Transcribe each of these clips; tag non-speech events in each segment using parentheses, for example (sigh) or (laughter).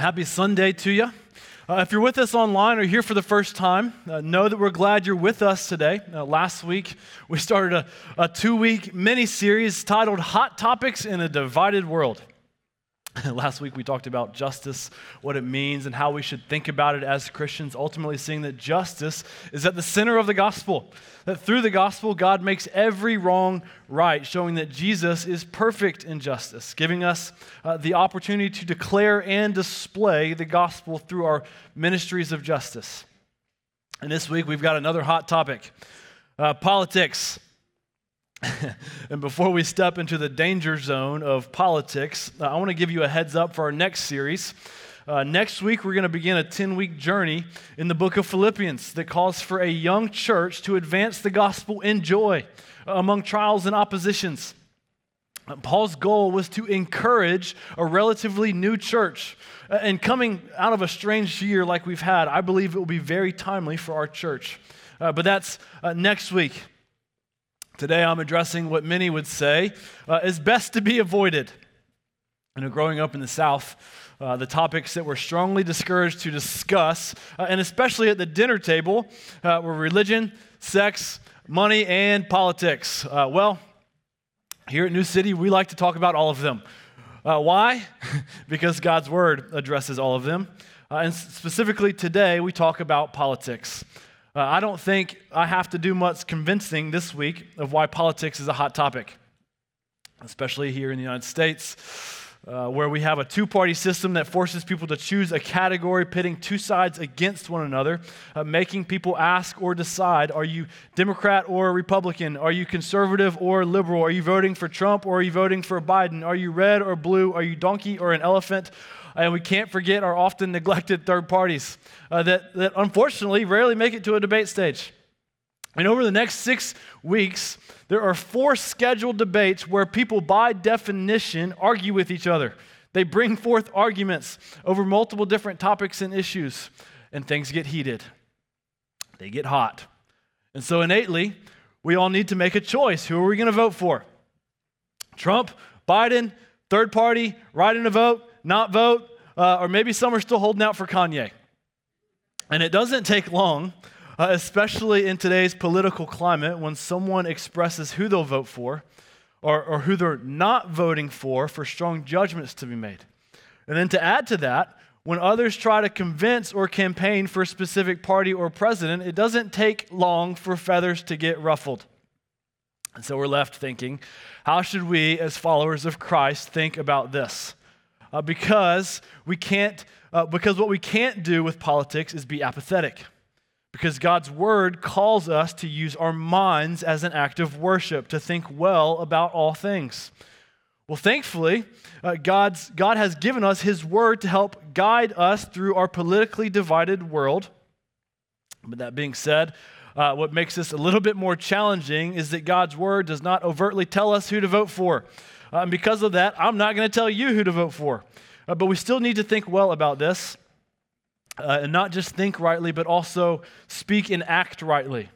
Happy Sunday to you. Uh, if you're with us online or here for the first time, uh, know that we're glad you're with us today. Uh, last week, we started a, a two week mini series titled Hot Topics in a Divided World. (laughs) Last week we talked about justice, what it means, and how we should think about it as Christians, ultimately seeing that justice is at the center of the gospel. That through the gospel, God makes every wrong right, showing that Jesus is perfect in justice, giving us uh, the opportunity to declare and display the gospel through our ministries of justice. And this week we've got another hot topic uh, politics. (laughs) and before we step into the danger zone of politics, uh, I want to give you a heads up for our next series. Uh, next week, we're going to begin a 10 week journey in the book of Philippians that calls for a young church to advance the gospel in joy among trials and oppositions. Uh, Paul's goal was to encourage a relatively new church. Uh, and coming out of a strange year like we've had, I believe it will be very timely for our church. Uh, but that's uh, next week. Today I'm addressing what many would say uh, is best to be avoided. You know, growing up in the South, uh, the topics that we're strongly discouraged to discuss, uh, and especially at the dinner table, uh, were religion, sex, money, and politics. Uh, well, here at New City, we like to talk about all of them. Uh, why? (laughs) because God's Word addresses all of them. and specifically today, we talk about politics. Uh, I don't think I have to do much convincing this week of why politics is a hot topic, especially here in the United States, uh, where we have a two party system that forces people to choose a category, pitting two sides against one another, uh, making people ask or decide are you Democrat or Republican? Are you conservative or liberal? Are you voting for Trump or are you voting for Biden? Are you red or blue? Are you donkey or an elephant? And we can't forget our often neglected third parties uh, that, that unfortunately rarely make it to a debate stage. And over the next six weeks, there are four scheduled debates where people, by definition, argue with each other. They bring forth arguments over multiple different topics and issues, and things get heated. They get hot. And so, innately, we all need to make a choice. Who are we going to vote for? Trump, Biden, third party, write in a vote, not vote, uh, or maybe some are still holding out for Kanye. And it doesn't take long, uh, especially in today's political climate, when someone expresses who they'll vote for or, or who they're not voting for, for strong judgments to be made. And then to add to that, when others try to convince or campaign for a specific party or president, it doesn't take long for feathers to get ruffled. And so we're left thinking, how should we, as followers of Christ, think about this? Uh, because we can't, uh, because what we can't do with politics is be apathetic. Because God's word calls us to use our minds as an act of worship, to think well about all things. Well, thankfully, uh, God's, God has given us His word to help guide us through our politically divided world. But that being said, uh, what makes this a little bit more challenging is that God's word does not overtly tell us who to vote for. Uh, and because of that, I'm not going to tell you who to vote for. Uh, but we still need to think well about this uh, and not just think rightly, but also speak and act rightly.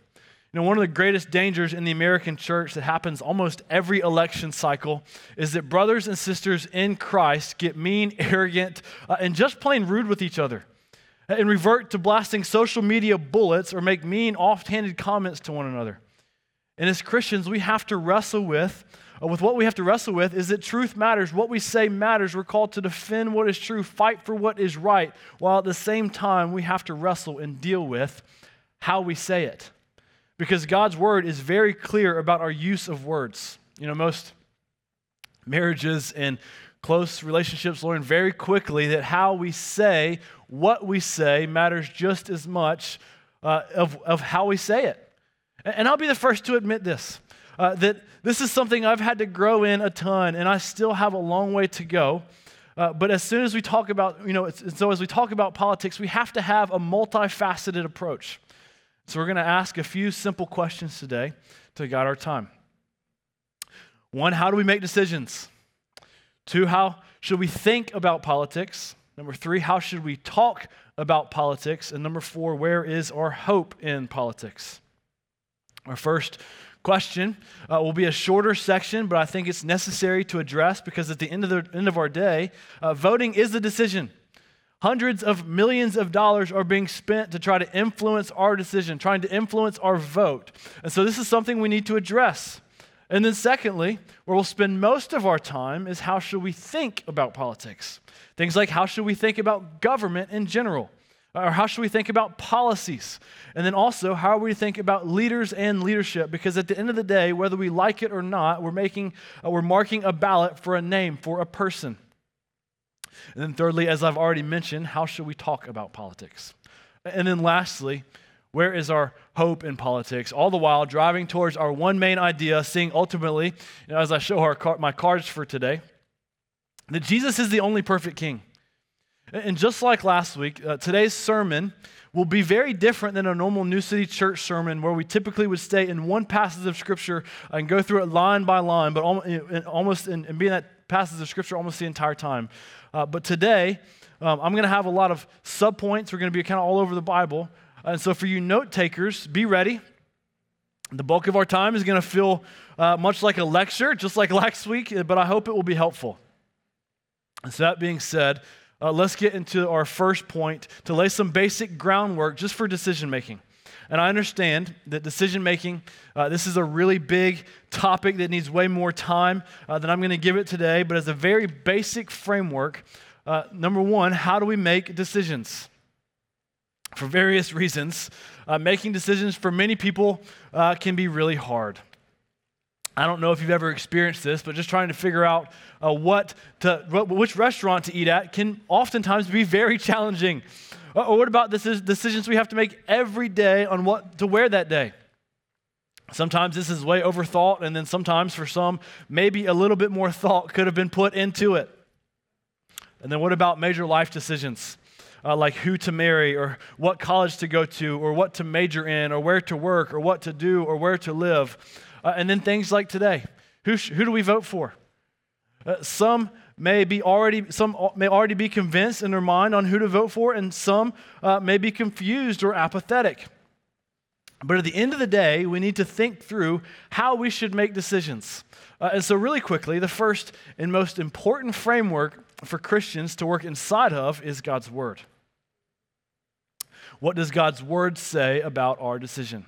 You know, one of the greatest dangers in the American church that happens almost every election cycle is that brothers and sisters in Christ get mean, (laughs) arrogant, uh, and just plain rude with each other and revert to blasting social media bullets or make mean, off-handed comments to one another. And as Christians, we have to wrestle with uh, with what we have to wrestle with is that truth matters. What we say matters. We're called to defend what is true, fight for what is right, while at the same time we have to wrestle and deal with how we say it. Because God's word is very clear about our use of words. You know, most marriages and close relationships learn very quickly that how we say what we say matters just as much uh, of, of how we say it. And I'll be the first to admit this uh, that this is something I've had to grow in a ton, and I still have a long way to go. Uh, but as soon as we talk about, you know, so as we talk about politics, we have to have a multifaceted approach. So we're going to ask a few simple questions today to guide our time. One, how do we make decisions? Two, how should we think about politics? Number three, how should we talk about politics? And number four, where is our hope in politics? Our first question uh, will be a shorter section, but I think it's necessary to address because at the end of the end of our day, uh, voting is a decision. Hundreds of millions of dollars are being spent to try to influence our decision, trying to influence our vote. And so this is something we need to address. And then, secondly, where we'll spend most of our time is how should we think about politics? Things like how should we think about government in general? Or how should we think about policies? And then also, how we think about leaders and leadership? Because at the end of the day, whether we like it or not, we're, making, uh, we're marking a ballot for a name, for a person. And then, thirdly, as I've already mentioned, how should we talk about politics? And then, lastly, where is our hope in politics? All the while driving towards our one main idea, seeing ultimately, you know, as I show our my cards for today, that Jesus is the only perfect king. And just like last week, uh, today's sermon will be very different than a normal New City Church sermon where we typically would stay in one passage of Scripture and go through it line by line, but almost in, in being that passage of Scripture almost the entire time. Uh, but today, um, I'm going to have a lot of subpoints. We're going to be kind of all over the Bible. And so, for you note takers, be ready. The bulk of our time is going to feel uh, much like a lecture, just like (laughs) last week, but I hope it will be helpful. And so, that being said, uh, let's get into our first point to lay some basic groundwork just for decision making. And I understand that decision making, uh, this is a really big topic that needs way more time uh, than I'm going to give it today. But as a very basic framework, uh, number one, how do we make decisions? For various reasons, uh, making decisions for many people uh, can be really hard. I don't know if you've ever experienced this, but just trying to figure out uh, what to, which restaurant to eat at can oftentimes be very (laughs) challenging. Or what about this decisions we have to make every day on what to wear that day? Sometimes this is way overthought, and then sometimes for some, maybe a little bit more (laughs) thought could have been put into it. And then what about major life decisions? Uh, like who to marry, or what college to go to, or what to major in, or where to work, or what to do, or where to live. Uh, and then things like today who, sh- who do we vote for? Uh, some may be already some may already be convinced in their mind on who to vote for, and some uh, may be confused or apathetic. But at the end of the day, we need to think through how we should make decisions. Uh, and so, really quickly, the first and most important framework for Christians to work inside of is God's Word. What does God's Word say about our decision?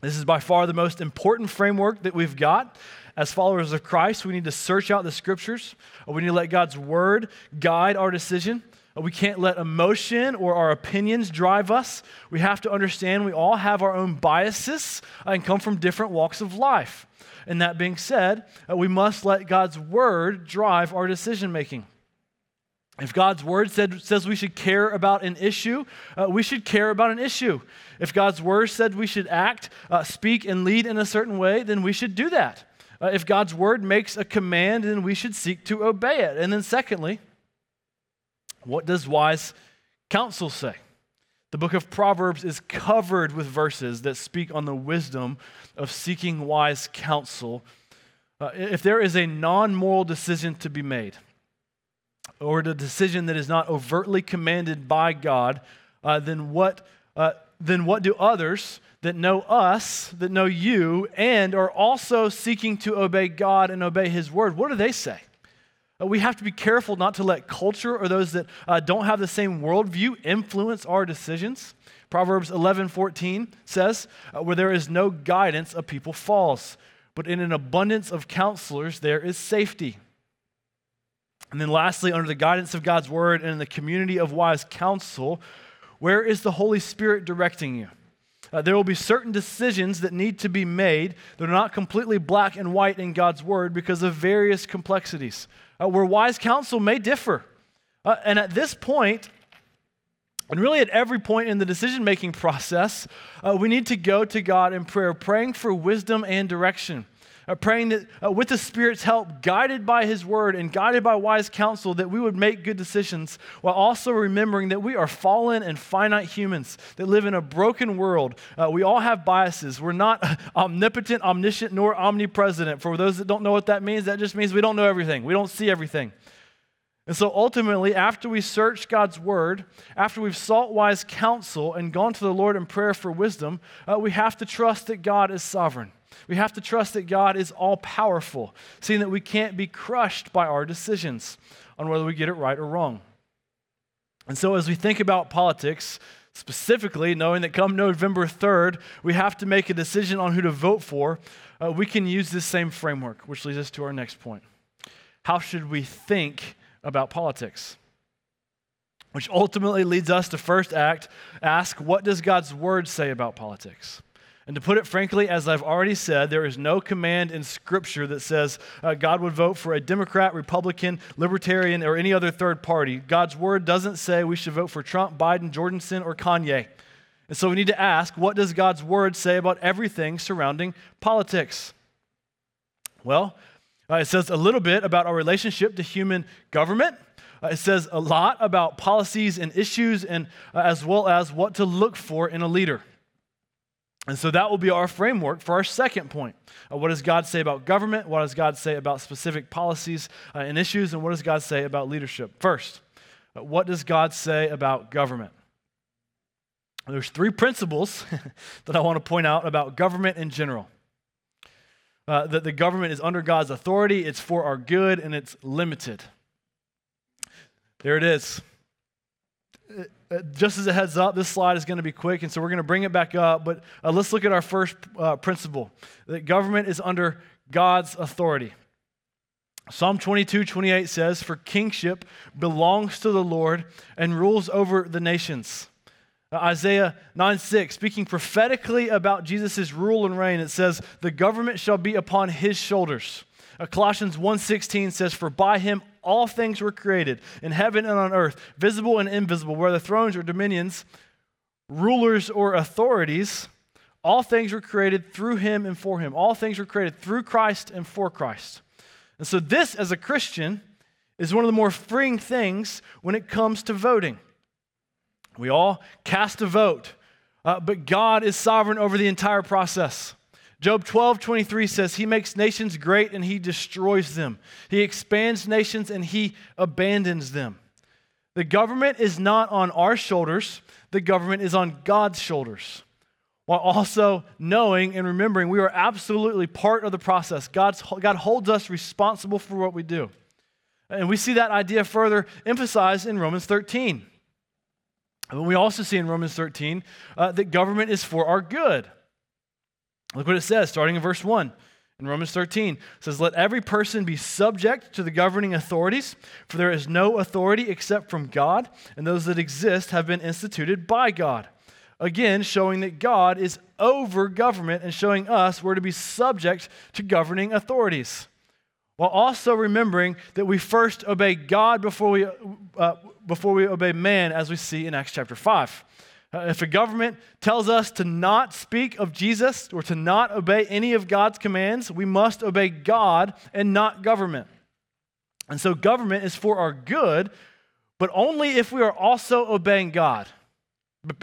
This is by far the most important framework that we've got. As followers of Christ, we need to search out the scriptures. We need to let God's word guide our decision. We can't let emotion or our opinions drive us. We have to understand we all have our own biases and come from different walks of life. And that being said, uh, we must let God's word drive our decision making. If God's word said, says we should care about an issue, uh, we should care about an issue. If God's word said we should act, uh, speak, and lead in a certain way, then we should do that. Uh, if God's word makes a command, then we should seek to obey it. And then, secondly, what does wise counsel say? The book of Proverbs is covered with verses that speak on the wisdom of seeking wise counsel. Uh, if there is a non moral decision to be made, or the decision that is not overtly commanded by God, uh, then what? Uh, then what do others that know us, that know you, and are also seeking to obey God and obey His word, what do they say? Uh, we have to be careful not to let culture or those that uh, don't have the same worldview influence our decisions. Proverbs 11 14 says, uh, Where there is no guidance, a people falls, but in an abundance of counselors, there is safety. And then, lastly, under the guidance of God's word and in the community of wise counsel, where is the Holy Spirit directing you? Uh, there will be certain decisions that need to be made that are not completely black and white in God's word because of various complexities, uh, where wise counsel may differ. Uh, and at this point, and really at every point in the decision making process, uh, we need to go to God in prayer, praying for wisdom and direction uh, praying that uh, with the Spirit's help, guided by His word and guided by wise counsel, that we would make good decisions while also remembering that we are fallen and finite humans that live in a broken world. Uh, we all have biases. We're not (laughs) omnipotent, omniscient, nor omnipresent. For those that don't know what that means, that just means we don't know everything, we don't see everything. And so ultimately, after we search God's word, after we've sought wise counsel and gone to the Lord in prayer for wisdom, uh, we have to trust that God is sovereign. We have to trust that God is all powerful, seeing that we can't be crushed by our decisions on whether we get it right or wrong. And so, as we think about politics, specifically knowing that come November 3rd, we have to make a decision on who to vote for, uh, we can use this same framework, which leads us to our next point. How should we think about politics? Which ultimately leads us to first act, ask, what does God's word say about politics? And to put it frankly, as I've already said, there is no command in Scripture that says uh, God would vote for a Democrat, Republican, Libertarian, or any other third party. God's word doesn't say we should vote for Trump, Biden, Jorgensen, or Kanye. And so we need to ask what does God's word say about everything surrounding politics? Well, uh, it says a little bit about our relationship to human government. Uh, it says a lot about policies and issues, and uh, as well as what to look for in a leader. And so that will be our framework for our second point. Uh, what does God say about government? What does God say about specific policies uh, and issues? And what does God say about leadership? First, uh, what does God say about government? There's three principles (laughs) that I want to point out about government in general. Uh, that the government is under God's authority, it's for our good, and it's limited. There it is. Uh, just as a heads up, this slide is going to be quick, and so we're going to bring it back up. But uh, let's look at our first uh, principle that government is under God's authority. Psalm 22, 28 says, For kingship belongs to the Lord and rules over the nations. Uh, Isaiah 9, 6, speaking prophetically about Jesus' rule and reign, it says, The government shall be upon his shoulders. Uh, Colossians 1:16 says for by him all things were created in heaven and on earth visible and invisible whether thrones or dominions rulers or authorities all things were created through him and for him all things were created through Christ and for Christ. And so this as a Christian is one of the more freeing things when it comes to voting. We all cast a vote, uh, but God is sovereign over the entire process. Job 12, 23 says, He makes nations great and He destroys them. He expands nations and He abandons them. The government is not on our shoulders, the government is on God's shoulders. While also knowing and remembering we are absolutely part of the process. God's, God holds us responsible for what we do. And we see that idea further emphasized in Romans 13. And we also see in Romans 13 uh, that government is for our good. Look what it says, starting in verse 1 in Romans 13. It says, Let every person be subject to the governing authorities, for there is no authority except from God, and those that exist have been instituted by God. Again, showing that God is over government and showing us we're to be subject to governing authorities. While also remembering that we first obey God before we, uh, before we obey man, as we see in Acts chapter 5. Uh, if a government tells us to not speak of Jesus or to not obey any of God's commands, we must obey God and not government. And so, government is for our good, but only if we are also obeying God.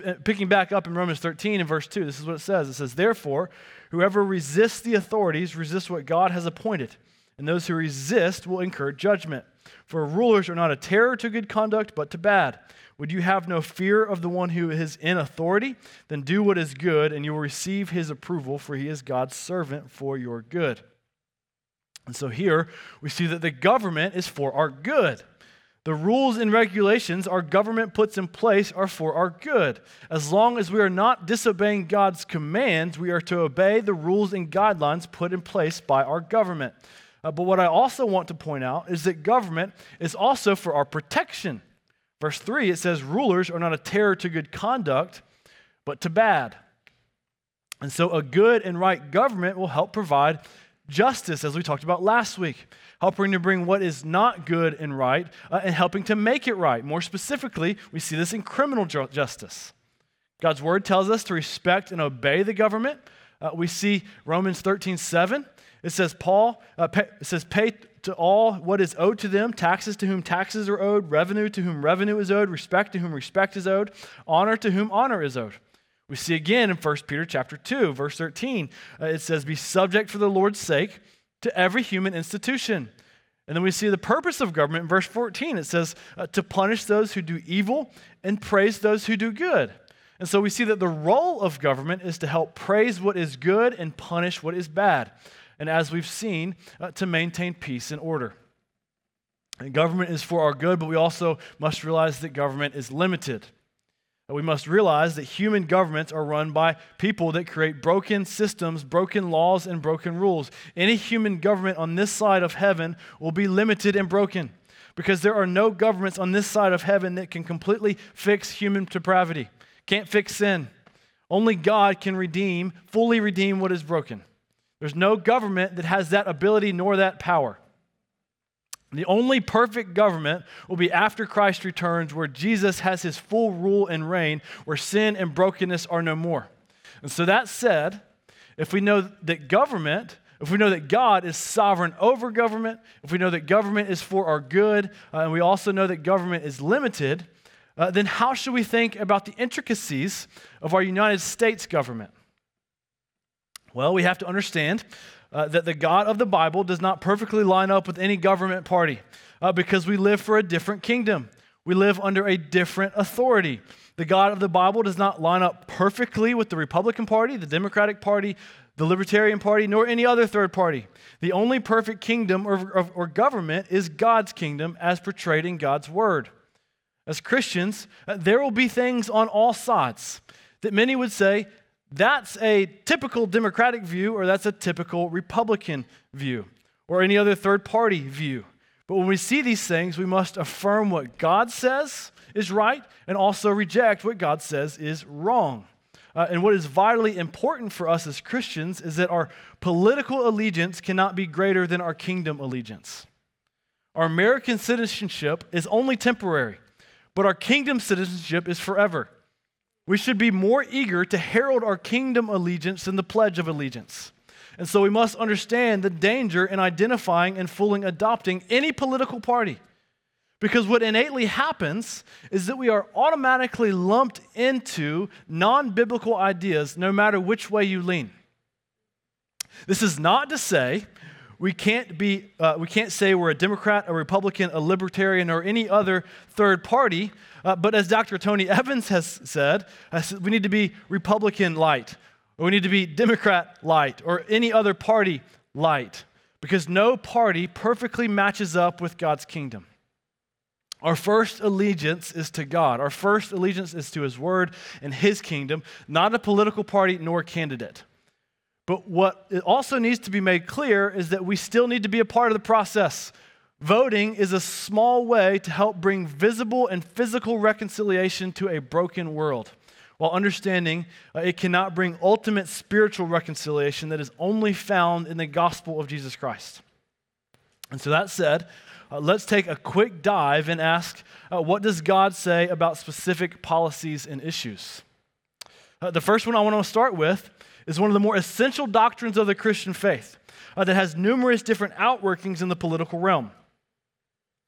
Uh, picking back up in Romans 13 and verse 2, this is what it says. It says, Therefore, whoever resists the authorities resists what God has appointed, and those who resist will incur judgment. For rulers are not a terror to good conduct, but to bad. Would you have no fear of the one who is in authority? Then do what is good, and you will receive his approval, for he is God's servant for your good. And so here we see that the government is for our good. The rules and regulations our government puts in place are for our good. As long as we are not disobeying God's commands, we are to obey the rules and guidelines put in place by our government. Uh, but what I also want to point out is that government is also for our protection. Verse 3, it says, Rulers are not a terror to good conduct, but to bad. And so a good and right government will help provide justice, as we talked about last week, helping to bring what is not good and right uh, and helping to make it right. More specifically, we see this in criminal ju- justice. God's word tells us to respect and obey the government. Uh, we see Romans 13, 7. It says, Paul, uh, pay, it says, pay to all what is owed to them, taxes to whom taxes are owed, revenue to whom revenue is owed, respect to whom respect is owed, honor to whom honor is owed. We see again in 1 Peter chapter 2, verse 13, uh, it says, Be subject for the Lord's sake to every human institution. And then we see the purpose of government in verse 14. It says, uh, To punish those who do evil and praise those who do good. And so we see that the role of government is to help praise what is good and punish what is bad and as we've seen, uh, to maintain peace and order. And government is for our good, but we also must realize that government is limited. We must realize that human governments are run by people that create broken systems, broken laws, and broken rules. Any human government on this side of heaven will be limited and broken because there are no governments on this side of heaven that can completely fix human depravity, can't fix sin. Only God can redeem, fully redeem what is broken. There's no government that has that ability nor that power. The only perfect government will be after Christ returns, where Jesus has his full rule and reign, where sin and brokenness are no more. And so, that said, if we know that government, if we know that God is sovereign over government, if we know that government is for our good, uh, and we also know that government is limited, uh, then how should we think about the intricacies of our United States government? Well, we have to understand uh, that the God of the Bible does not perfectly line up with any government party uh, because we live for a different kingdom. We live under a different authority. The God of the Bible does not line up perfectly with the Republican Party, the Democratic Party, the Libertarian Party, nor any other third party. The only perfect kingdom or, or, or government is God's kingdom as portrayed in God's Word. As Christians, uh, there will be things on all sides that many would say that's a typical Democratic view, or that's a typical Republican view, or any other third party view. But when we see these things, we must affirm what God says is right and also reject what God says is wrong. Uh, and what is vitally important for us as Christians is that our political allegiance cannot be greater than our kingdom allegiance. Our American citizenship is only temporary, but our kingdom citizenship is forever. We should be more eager to herald our kingdom allegiance than the Pledge of Allegiance. And so we must understand the danger in identifying and fully adopting any political party. Because what innately happens is that we are automatically lumped into non biblical ideas no matter which way you lean. This is not to say we can't, be, uh, we can't say we're a Democrat, a Republican, a Libertarian, or any other third party. Uh, but as Dr. Tony (laughs) Evans has said, we need to be Republican light, or we need to be Democrat light, or any other party light, because no party perfectly matches up with God's kingdom. Our first allegiance is to God. Our first allegiance is to His Word and His kingdom, not a political party nor candidate. But what also needs to be made clear is that we still need to be a part of the process. Voting is a small way to help bring visible and physical reconciliation to a broken world, while understanding uh, it cannot bring ultimate spiritual reconciliation that is only found in the gospel of Jesus Christ. And so, that said, uh, let's take a quick dive and ask uh, what does God say about specific policies and issues? Uh, the first one I want to start with is one of the more essential doctrines of the Christian faith uh, that has numerous different outworkings in the political realm.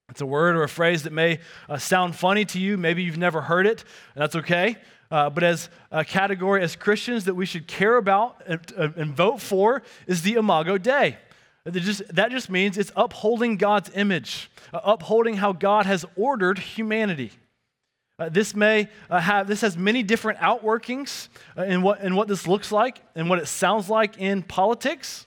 It's a word or a phrase that may uh, sound funny to you. Maybe you've never heard it, and that's okay. Uh, but as a category as Christians that we should care about and, and vote for is the Imago Dei. That just, that just means it's upholding God's image, uh, upholding how God has ordered humanity. Uh, this may uh, have this has many different outworkings uh, in what in what this looks like and what it sounds like in politics.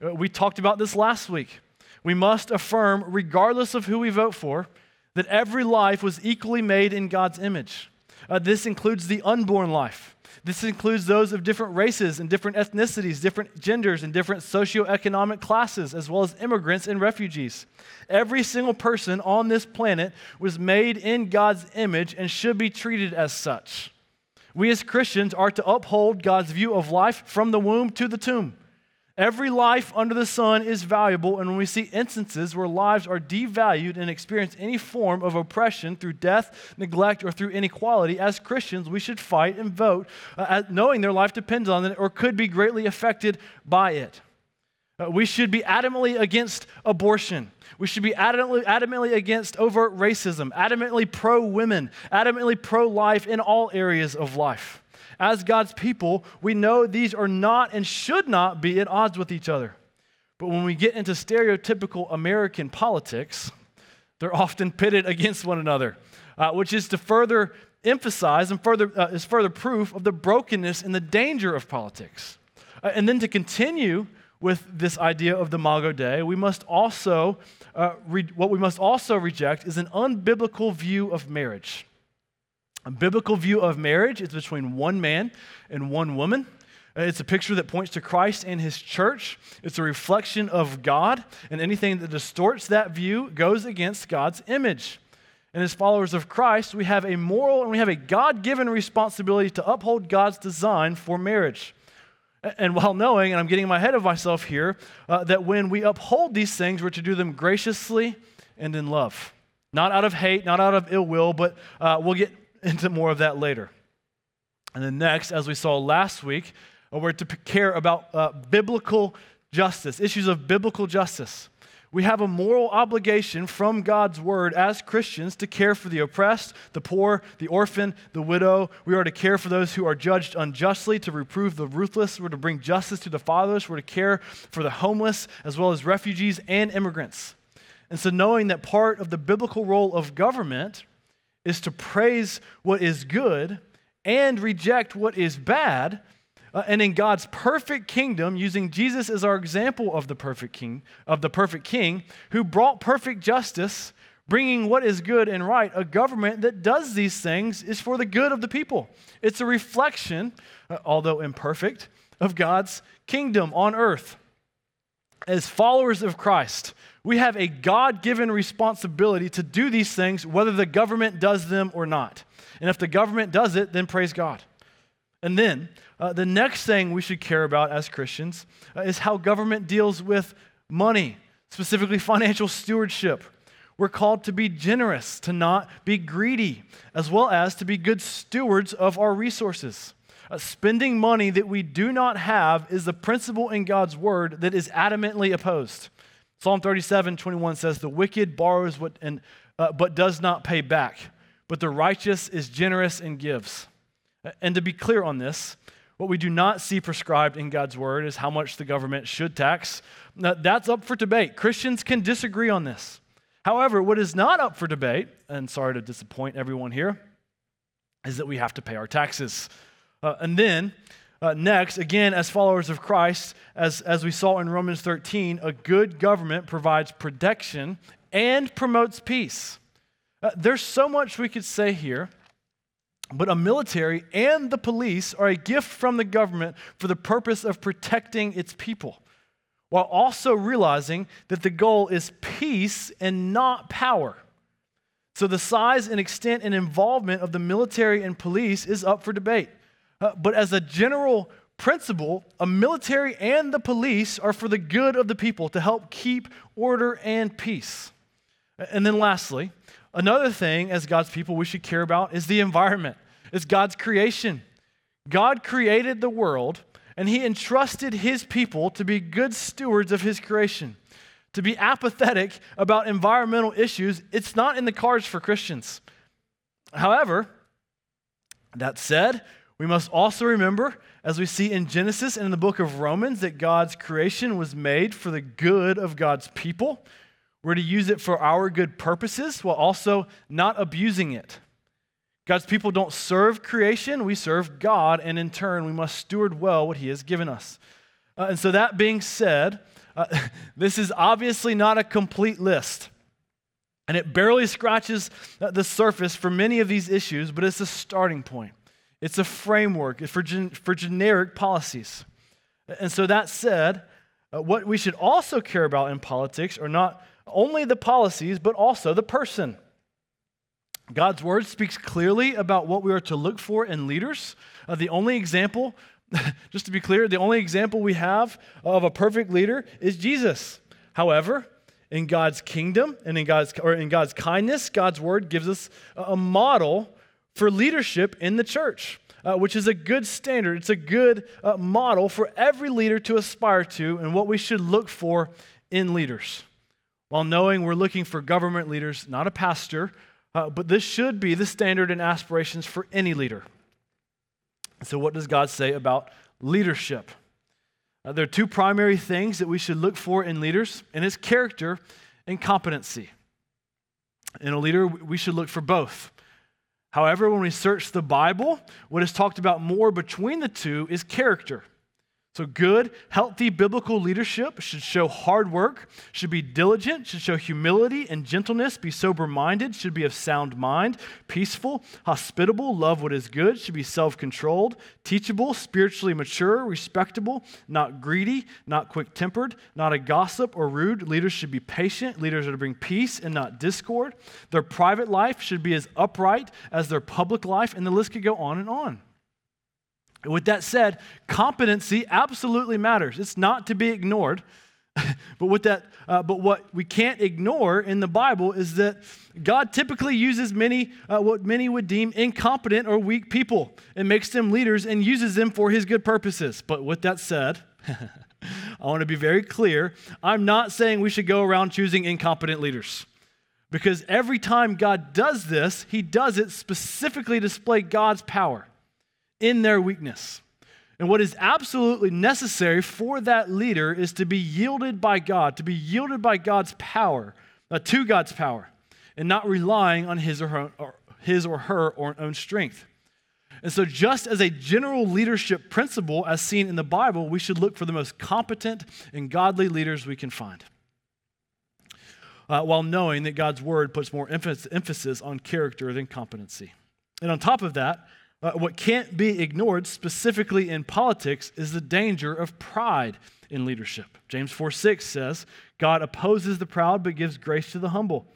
We talked about this last week. We must affirm, regardless of who we vote for, that every life was equally made in God's image. Uh, this includes the unborn life. This includes those of different races and different ethnicities, different genders, and different socioeconomic classes, as well as immigrants and refugees. Every single person on this planet was made in God's image and should be treated as such. We as Christians are to uphold God's view of life from the womb to the tomb. Every life under the sun is valuable, and when we see instances where lives are devalued and experience any form of oppression through death, neglect, or through inequality, as Christians, we should fight and vote, uh, knowing their life depends on it or could be greatly affected by it. Uh, we should be adamantly against abortion. We should be adamantly, adamantly against overt racism, adamantly pro women, adamantly pro life in all areas of life as God's people, we know these are not and should not be at odds with each other. But when we get into stereotypical American politics, they're often pitted against one another, uh, which is to further emphasize and further uh, is further proof of the brokenness and the danger of politics. Uh, and then to continue with this idea of the Imago Dei, we must also, uh, re- what we must also reject is an unbiblical view of marriage. A biblical view of marriage is between one man and one woman. Uh, it's a picture that points to Christ and his church. It's a reflection of God, and anything that distorts that view goes against God's image. And as followers of Christ, we have a moral and we have a God given responsibility to uphold God's design for marriage. And while knowing, and I'm getting ahead of myself here, uh, that when we uphold these things, we're to do them graciously and in love. Not out of hate, not out of ill will, but uh, we'll get into more of that later. And then next, as we saw last week, we're to care about uh, biblical justice, issues of biblical justice. We have a moral obligation from God's word as Christians to care for the oppressed, the poor, the orphan, the widow. We are to care for those who are judged unjustly, to reprove the ruthless. We're to bring justice to the fatherless. We're to care for the homeless, as well as refugees and immigrants. And so, knowing that part of the biblical role of government is to praise what is good and reject what is bad, uh, and in God's perfect kingdom, using Jesus as our example of the perfect king, of the perfect king, who brought perfect justice, bringing what is good and right, a government that does these things is for the good of the people. It's a reflection, uh, although imperfect, of God's kingdom on earth. As followers of Christ, we have a God given responsibility to do these things, whether the government does them or not. And if the government does it, then praise God. And then uh, the next thing we should care about as Christians uh, is how government deals with money, specifically (laughs) financial stewardship. We're called to be generous, to not be greedy, as well as to be good stewards of our resources. Uh, spending money that we do not have is the principle in God's word that is adamantly opposed. Psalm 37 21 says, The wicked borrows what, and, uh, but does not pay back, but the righteous is generous and gives. And to be clear on this, what we do not see prescribed in God's word is how much the government should tax. Now, that's up for debate. Christians can disagree on this. However, what is not up for debate, and sorry to disappoint everyone here, is that we have to pay our taxes. Uh, and then, uh, next, again, as followers of Christ, as, as we saw in Romans 13, a good government provides protection and promotes peace. Uh, there's so much we could say here. But a military and the police are a gift from the government for the purpose of protecting its people, while also realizing that the goal is peace and not power. So the size and extent and involvement of the military and police is up for debate. Uh, but as a general principle, a military and the police are for the good of the people to help keep order and peace. And then lastly, Another thing, as God's people, we should care about is the environment, it's God's creation. God created the world, and He entrusted His people to be good stewards of His creation. To be apathetic about environmental issues, it's not in the cards for Christians. However, that said, we must also remember, as we see in Genesis and in the book of Romans, that God's creation was made for the good of God's people. We're to use it for our good purposes while also not abusing it. God's people don't serve creation, we serve God, and in turn, we must steward well what He has given us. Uh, and so, that being said, uh, (laughs) this is obviously not a complete list. And it barely scratches uh, the surface for many of these issues, but it's a starting point. It's a framework for, gen- for generic policies. And so, that said, uh, what we should also care about in politics are not only the policies, but also the person. God's word speaks clearly about what we are to look for in leaders. Uh, the only example, (laughs) just to be clear, the only example we have of a perfect leader is Jesus. However, in God's kingdom and in God's or in God's kindness, God's word gives us a model for leadership in the church, uh, which is a good standard. It's a good uh, model for every leader to aspire to and what we should look for in leaders while knowing we're looking for government leaders, not a pastor, uh, but this should be the standard and aspirations for any leader. So, what does God say about leadership? Uh, there are two primary things that we should look for in leaders, and it's character and competency. In a leader, we should look for both. However, when we search the Bible, what is talked about more between the two is character. So, good, healthy biblical leadership should show hard work, should be diligent, should show humility and gentleness, be sober minded, should be of sound mind, peaceful, hospitable, love what is good, should be self controlled, teachable, spiritually mature, respectable, not greedy, not quick tempered, not a gossip or rude. Leaders should be patient. Leaders are to bring peace and not discord. Their private life should be as upright as their public life, and the list could go on and on. With that said, competency absolutely matters. It's not to be ignored. (laughs) but what that, uh, but what we can't ignore in the Bible is that God typically uses many, uh, what many would deem incompetent or weak people, and makes them leaders and uses them for His good purposes. But with that said, (laughs) I want to be very clear. I'm not saying we should go around choosing incompetent leaders. Because every time God does this, he does it specifically to display God's power in their weakness. And what is absolutely necessary for that leader is to be yielded by God, to be yielded by God's power, uh, to God's power, and not relying on his or her, or his or her own strength. And so, just as a general leadership principle, as seen in the Bible, we should look for the most competent and godly leaders we can find. Uh, while knowing that God's word puts more emphasis on character than competency. And on top of that, uh, what can't be ignored, specifically in politics, is the danger of pride in leadership. James 4 6 says, God opposes the proud but gives grace to the humble.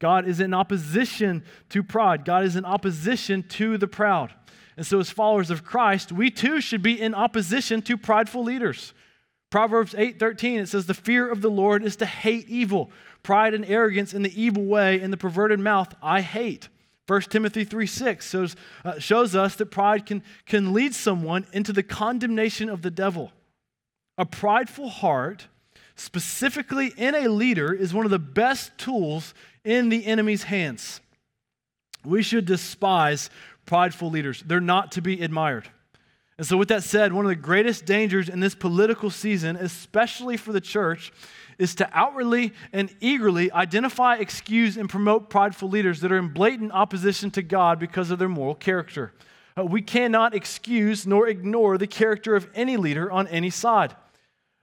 God is in opposition to pride, God is in opposition to the proud. And so, as followers of Christ, we too should be in opposition to prideful leaders. Proverbs 8:13 it says the fear of the Lord is to hate evil. Pride and arrogance in the evil way and the perverted mouth I hate. 1 Timothy 3 6 shows, uh, shows us that pride can, can lead someone into the condemnation of the devil. A prideful heart, specifically in a leader, is one of the best tools in the enemy's hands. We should despise prideful leaders, they're not to be admired. And so, with that said, one of the greatest dangers in this political season, especially for the church, is to outwardly and eagerly identify, excuse, and promote prideful leaders that are in blatant opposition to God because of their moral character. Uh, we cannot excuse nor ignore the character of any leader on any side.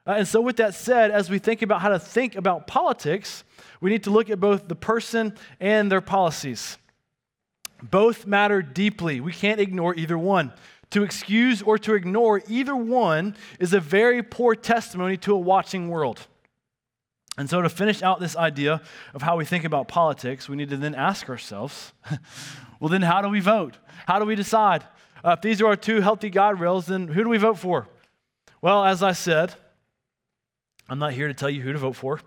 Uh, and so, with that said, as we think about how to think about politics, we need to look at both the person and their policies. Both matter deeply. We can't ignore either one. To excuse or to ignore either one is a very poor testimony to a watching world. And so, to finish out this idea of how we think about politics, we need to then ask ourselves (laughs) well, then, how do we vote? How do we decide? Uh, if these are our two healthy guardrails, then who do we vote for? Well, as I said, I'm not here to tell you who to vote for.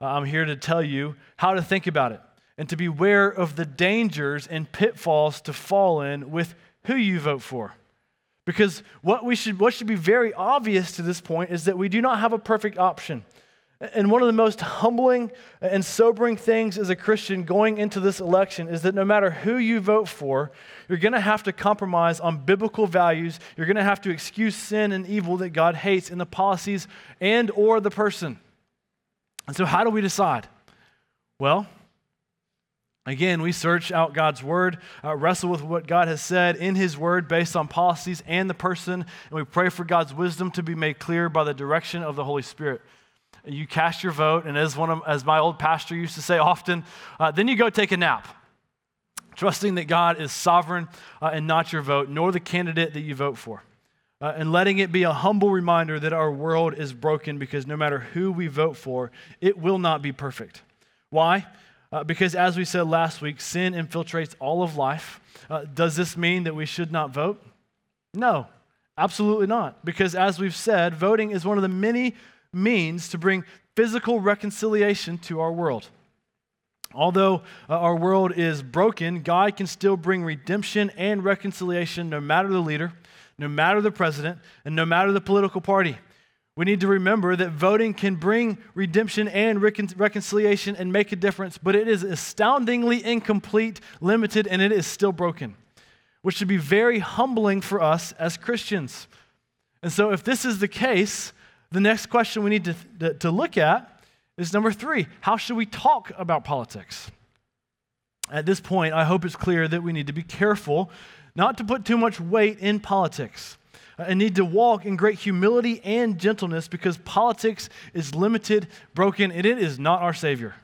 Uh, I'm here to tell you how to think about it and to beware of the dangers and pitfalls to fall in with who you vote for. Because what, we should, what should be very obvious to this point is that we do not have a perfect option. And one of the most humbling and sobering things as a Christian going into this election is that no matter who you vote for, you're going to have to compromise on biblical values. You're going to have to excuse sin and evil that God hates in the policies and or the person. And so how do we decide? Well, Again, we search out God's word, uh, wrestle with what God has said in his word based on policies and the person, and we pray for God's wisdom to be made clear by the direction of the Holy Spirit you cast your vote, and as, one of, as my old pastor used to say often, uh, then you go take a nap, trusting that God is sovereign uh, and not your vote, nor the candidate that you vote for. Uh, and letting it be a humble reminder that our world is broken because no matter who we vote for, it will not be perfect. Why? Uh, because as we said last week, sin infiltrates all of life. Uh, does this mean that we should not vote? No, absolutely not. Because as we've said, voting is one of the many means to bring physical reconciliation to our world. Although uh, our world is broken, God can still bring redemption and reconciliation no matter the leader, no matter the president, and no matter the political party. We need to remember that voting can bring redemption and recon- reconciliation and make a difference, but it is astoundingly incomplete, limited, and it is still broken, which should be very humbling for us as Christians. And so, if this is the case, the next question we need to, to, to look at is number three how should we talk about politics? At this point, I hope it's clear that we need to be careful not to put too much weight in politics. And need to walk in great humility and gentleness because politics is limited, broken, and it is not our Savior.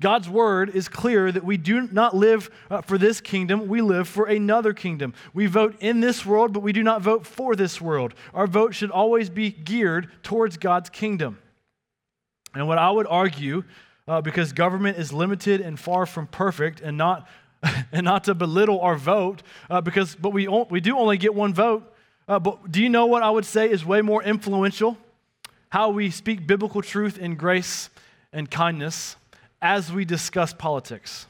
God's word is clear that we do not live uh, for this kingdom, we live for another kingdom. We vote in this world, but we do not vote for this world. Our vote should always be geared towards God's kingdom. And what I would argue, uh, because government is limited and far from perfect, and not, (laughs) and not to belittle our vote, uh, because but we, we do only get one vote. Uh, but do you know what I would say is way more influential? How we speak biblical truth in grace and kindness as we discuss politics.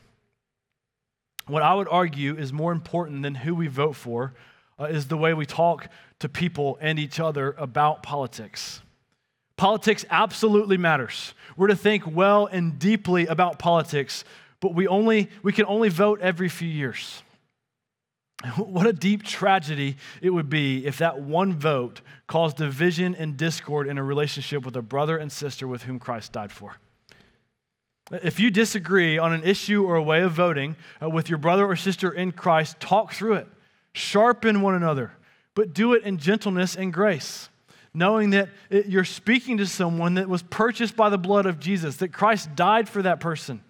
What I would argue is more important than who we vote for uh, is the way we talk to people and each other about politics. Politics absolutely matters. We're to think well and deeply about politics, but we only we can only vote every few years. (laughs) What a deep tragedy it would be if that one vote caused division and discord in a relationship with a brother and sister with whom Christ died for. If you disagree on an issue or a way of voting uh, with your brother or sister in Christ, talk through it, sharpen one another, but do it in gentleness and grace, knowing that you're speaking to someone that was purchased by the blood of Jesus, that Christ died for that person.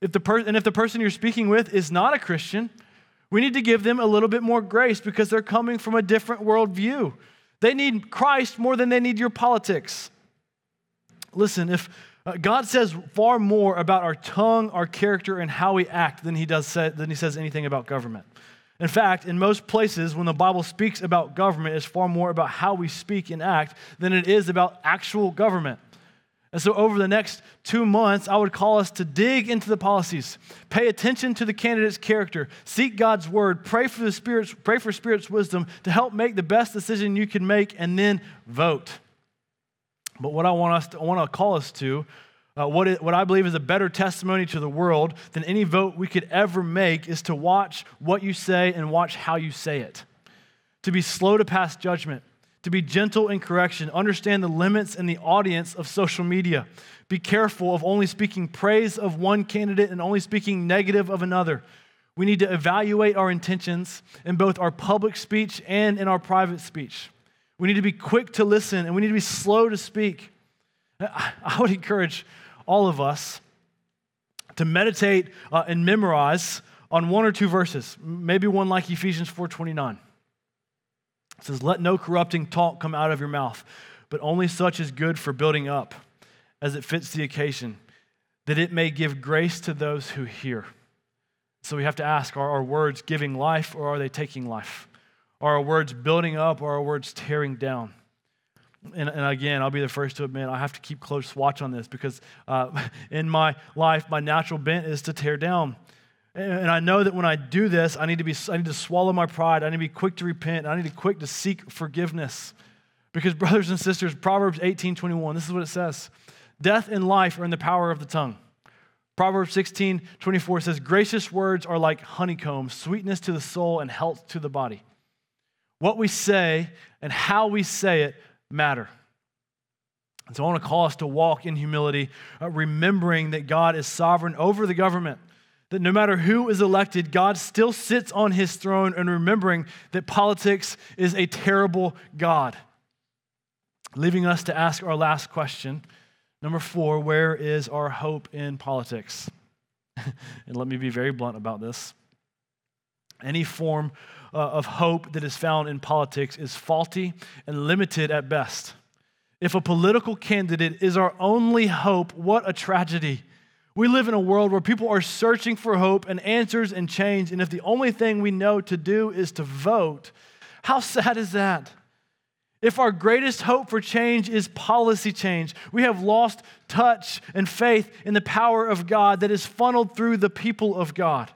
If the per- and if the person you're speaking with is not a Christian, we need to give them a little bit more grace because they're coming from a different worldview. They need Christ more than they need your politics. Listen, if uh, God says far more about our tongue, our character, and how we act than he, does say, than he says anything about government. In fact, in most places, when the Bible speaks about government, it's far more about how we speak and act than it is about actual government. And so, over the next two months, I would call us to dig into the policies, pay attention to the candidate's character, seek God's word, pray for the Spirit's, pray for Spirit's wisdom to help make the best decision you can make, and then vote. But what I want us to, I want to call us to, uh, what, it, what I believe is a better testimony to the world than any vote we could ever make is to watch what you say and watch how you say it. To be slow to pass judgment, to be gentle in correction, understand the limits and the audience of social media. Be careful of only speaking praise of one candidate and only speaking negative of another. We need to evaluate our intentions in both our public speech and in our private speech. We need to be quick to listen and we need to be slow to speak. I would encourage all of us to meditate uh, and memorize on one or two verses, maybe one like Ephesians 4:29. It says, "Let no corrupting talk come out of your mouth, but only such as good for building up, as it fits the occasion, that it may give grace to those who hear." So we have to ask, are our words giving life or are they taking life? Are our words building up or are our words tearing down? And, and, again, I'll be the first to admit I have to keep close watch on this because uh, (laughs) in my life, my natural bent is to tear down. And, I know that when I do this, I need to be I need to swallow my pride. I need to be quick to repent. I need to be quick to seek forgiveness. Because (laughs) brothers and sisters, Proverbs 18, 21, this is what it says. Death and life are in the power of the tongue. Proverbs 16, 24 says, Gracious words are like honeycomb, sweetness to the soul and health to the body. What we say and how we say it matter. And so I want to call us to walk in humility, uh, remembering that God is sovereign over the government, that no matter who is elected, God still sits on his throne, and remembering that politics is a terrible God. Leaving us to ask our last question. Number four, where is our hope in politics? (laughs) and let me be very blunt about this. Any form uh, of hope that is found in politics is faulty and limited at best. If a political candidate is our only hope, what a tragedy. We live in a world where people are searching for hope and answers and change, and if the only thing we know to do is to vote, how sad is that? If our greatest hope for change is policy change, we have lost touch and faith in the power of God that is funneled through the people of God.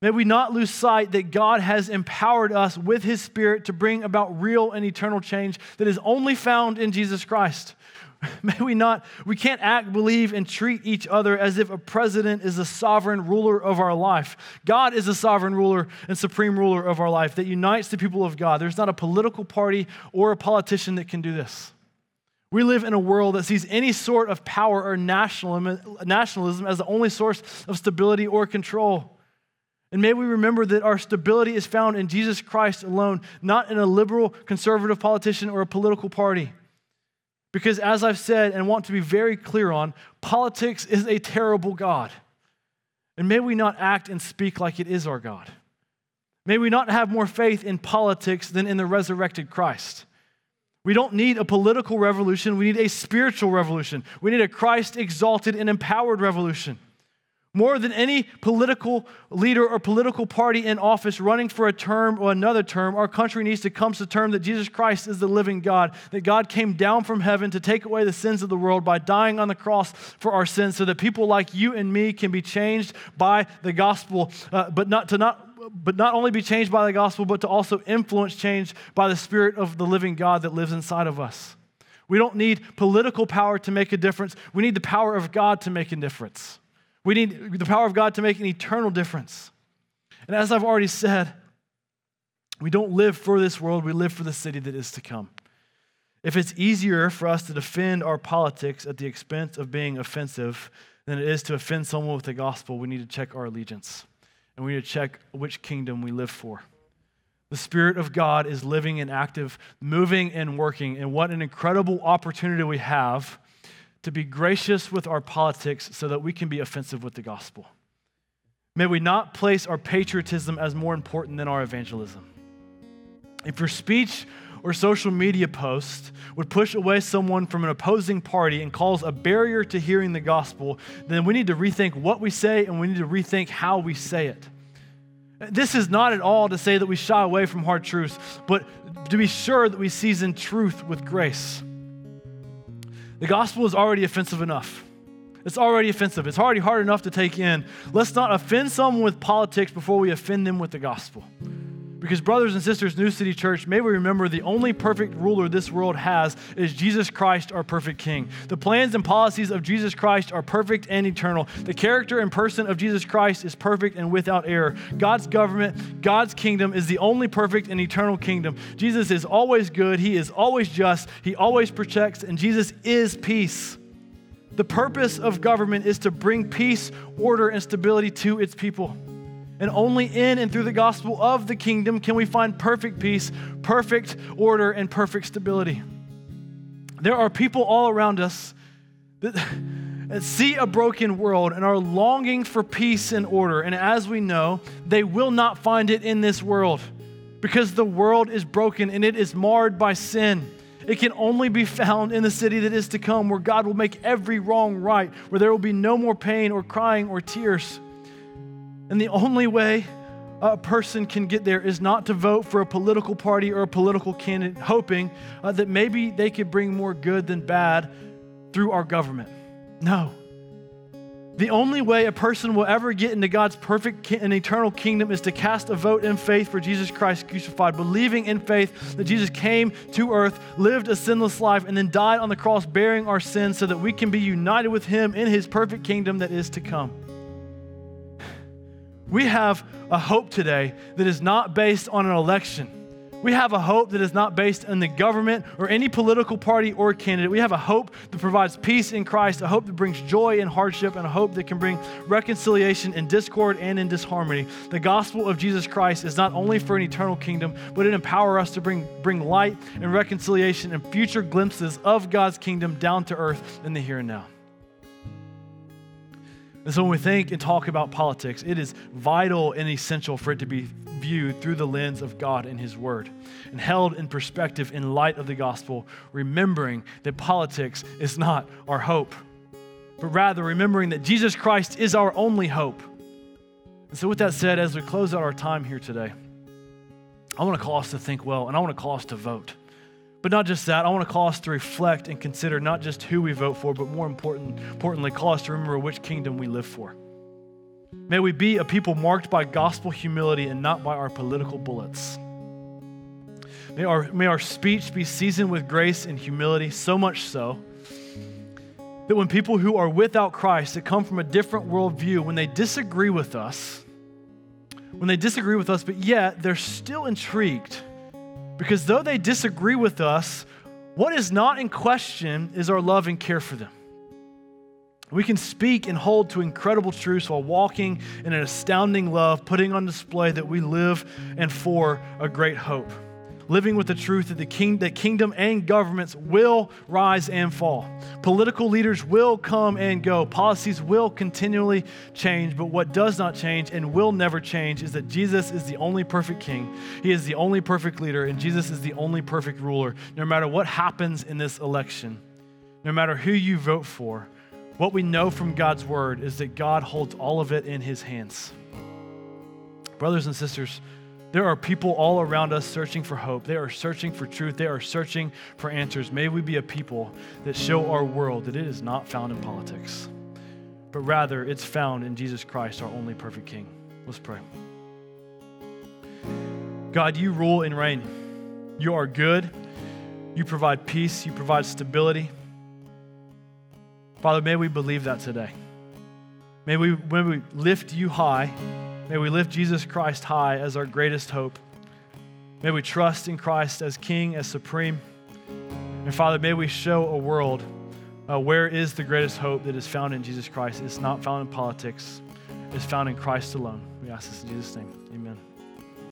May we not lose sight that God has empowered us with His Spirit to bring about real and eternal change that is only found in Jesus Christ. (laughs) May we not, we can't act, believe, and treat each other as if a president is the sovereign ruler of our life. God is the sovereign ruler and supreme ruler of our life that unites the people of God. There's not a political party or a politician that can do this. We live in a world that sees any sort of power or nationalism, as the only source of stability or control. And may we remember that our stability is found in Jesus Christ alone, not in a liberal conservative politician or a political party. Because, as I've said and want to be very clear on, politics is a terrible God. And may we not act and speak like it is our God. May we not have more faith in politics than in the resurrected Christ. We don't need a political revolution, we need a spiritual revolution. We need a Christ exalted and empowered revolution. More than any political leader or political party in office running for a term or another term, our country needs to come to the term that Jesus Christ is the living God, that God came down from heaven to take away the sins of the world by dying on the cross for our sins, so that people like you and me can be changed by the gospel, uh, but not to not but not only be changed by the gospel, but to also influence change by the Spirit of the living God that lives inside of us. We don't need political power to make a difference. We need the power of God to make a difference. We need the power of God to make an eternal difference. And as I've already said, we don't live for this world, we live for the city that is to come. If it's easier for us to defend our politics at the expense of being offensive than it is to offend someone with the gospel, we need to check our allegiance and we need to check which kingdom we live for. The Spirit of God is living and active, moving and working, and what an incredible opportunity we have to be gracious with our politics so that we can be offensive with the gospel. May we not place our patriotism as more important than our evangelism. If your speech or social media post would push away someone from an opposing party and cause a barrier to hearing the gospel, then we need to rethink what we say and we need to rethink how we say it. This is not at all to say that we shy away from hard truths, but to be sure that we season truth with grace. The gospel is already offensive enough. It's already offensive. It's already hard enough to take in. Let's not offend someone with politics before we offend them with the gospel. Because, brothers and sisters, New City Church, may we remember the only perfect ruler this world has is Jesus Christ, our perfect King. The plans and policies of Jesus Christ are perfect and eternal. The character and person of Jesus Christ is perfect and without error. God's government, God's kingdom is the only perfect and eternal kingdom. Jesus is always good, He is always just, He always protects, and Jesus is peace. The purpose of government is to bring peace, order, and stability to its people. And only in and through the gospel of the kingdom can we find perfect peace, perfect order, and perfect stability. There are people all around us that, (laughs) see a broken world and are longing for peace and order. And as we know, they will not find it in this world because the world is broken and it is marred by sin. It can only be found in the city that is to come, where God will make every wrong right, where there will be no more pain or crying or tears. And the only way a person can get there is not to vote for a political party or a political candidate, hoping uh, that maybe they could bring more good than bad through our government. No. The only way a person will ever get into God's perfect and eternal kingdom is to cast a vote in faith for Jesus Christ crucified, believing in faith that Jesus came to earth, lived a sinless life, and then died on the cross bearing our sins so that we can be united with him in his perfect kingdom that is to come. We have a hope today that is not based on an election. We have a hope that is not based on the government or any political party or candidate. We have a hope that provides peace in Christ, a hope that brings joy in hardship, and a hope that can bring reconciliation in discord and in disharmony. The gospel of Jesus Christ is not only for an eternal kingdom, but it empowers us to bring, bring light and reconciliation and future glimpses of God's kingdom down to earth in the here and now. And so when we think and talk about politics, it is vital and essential for it to be viewed through the lens of God and His Word and held in perspective in light of the gospel, remembering that politics is not our hope, but rather remembering that Jesus Christ is our only hope. And so, with that said, as we close out our time here today, I want to call us to think well and I want to call us to vote. But not just that, I want to call us to reflect and consider not just who we vote for, but more important, importantly, call us to remember which kingdom we live for. May we be a people marked by gospel humility and not by our political bullets. May our, may our speech be seasoned with grace and humility, so much so that when people who are without Christ, that come from a different worldview, when they disagree with us, when they disagree with us, but yet they're still intrigued because though they disagree with us, what is not in question is our love and care for them. We can speak and hold to incredible truths while walking in an astounding love, putting on display that we live and for a great hope. Living with the truth that the king, that kingdom and governments will rise and fall. Political leaders will come and go. Policies will continually change, but what does not change and will never change is that Jesus is the only perfect king. He is the only perfect leader, and Jesus is the only perfect ruler. No matter what happens in this election, no matter who you vote for, what we know from God's word is that God holds all of it in his hands. Brothers and sisters, there are people all around us searching for hope. They are searching for truth. They are searching for answers. May we be a people that show our world that it is not found in politics, but rather it's found in Jesus Christ, our only perfect King. Let's pray. God, you rule and reign. You are good. You provide peace. You provide stability. Father, may we believe that today. May we, may we lift you high, may we lift Jesus Christ high as our greatest hope. May we trust in Christ as King, as supreme. And Father, may we show a world uh, where is the greatest hope that is found in Jesus Christ. It's not found in politics, it's found in Christ alone. We ask this in Jesus' name. Amen.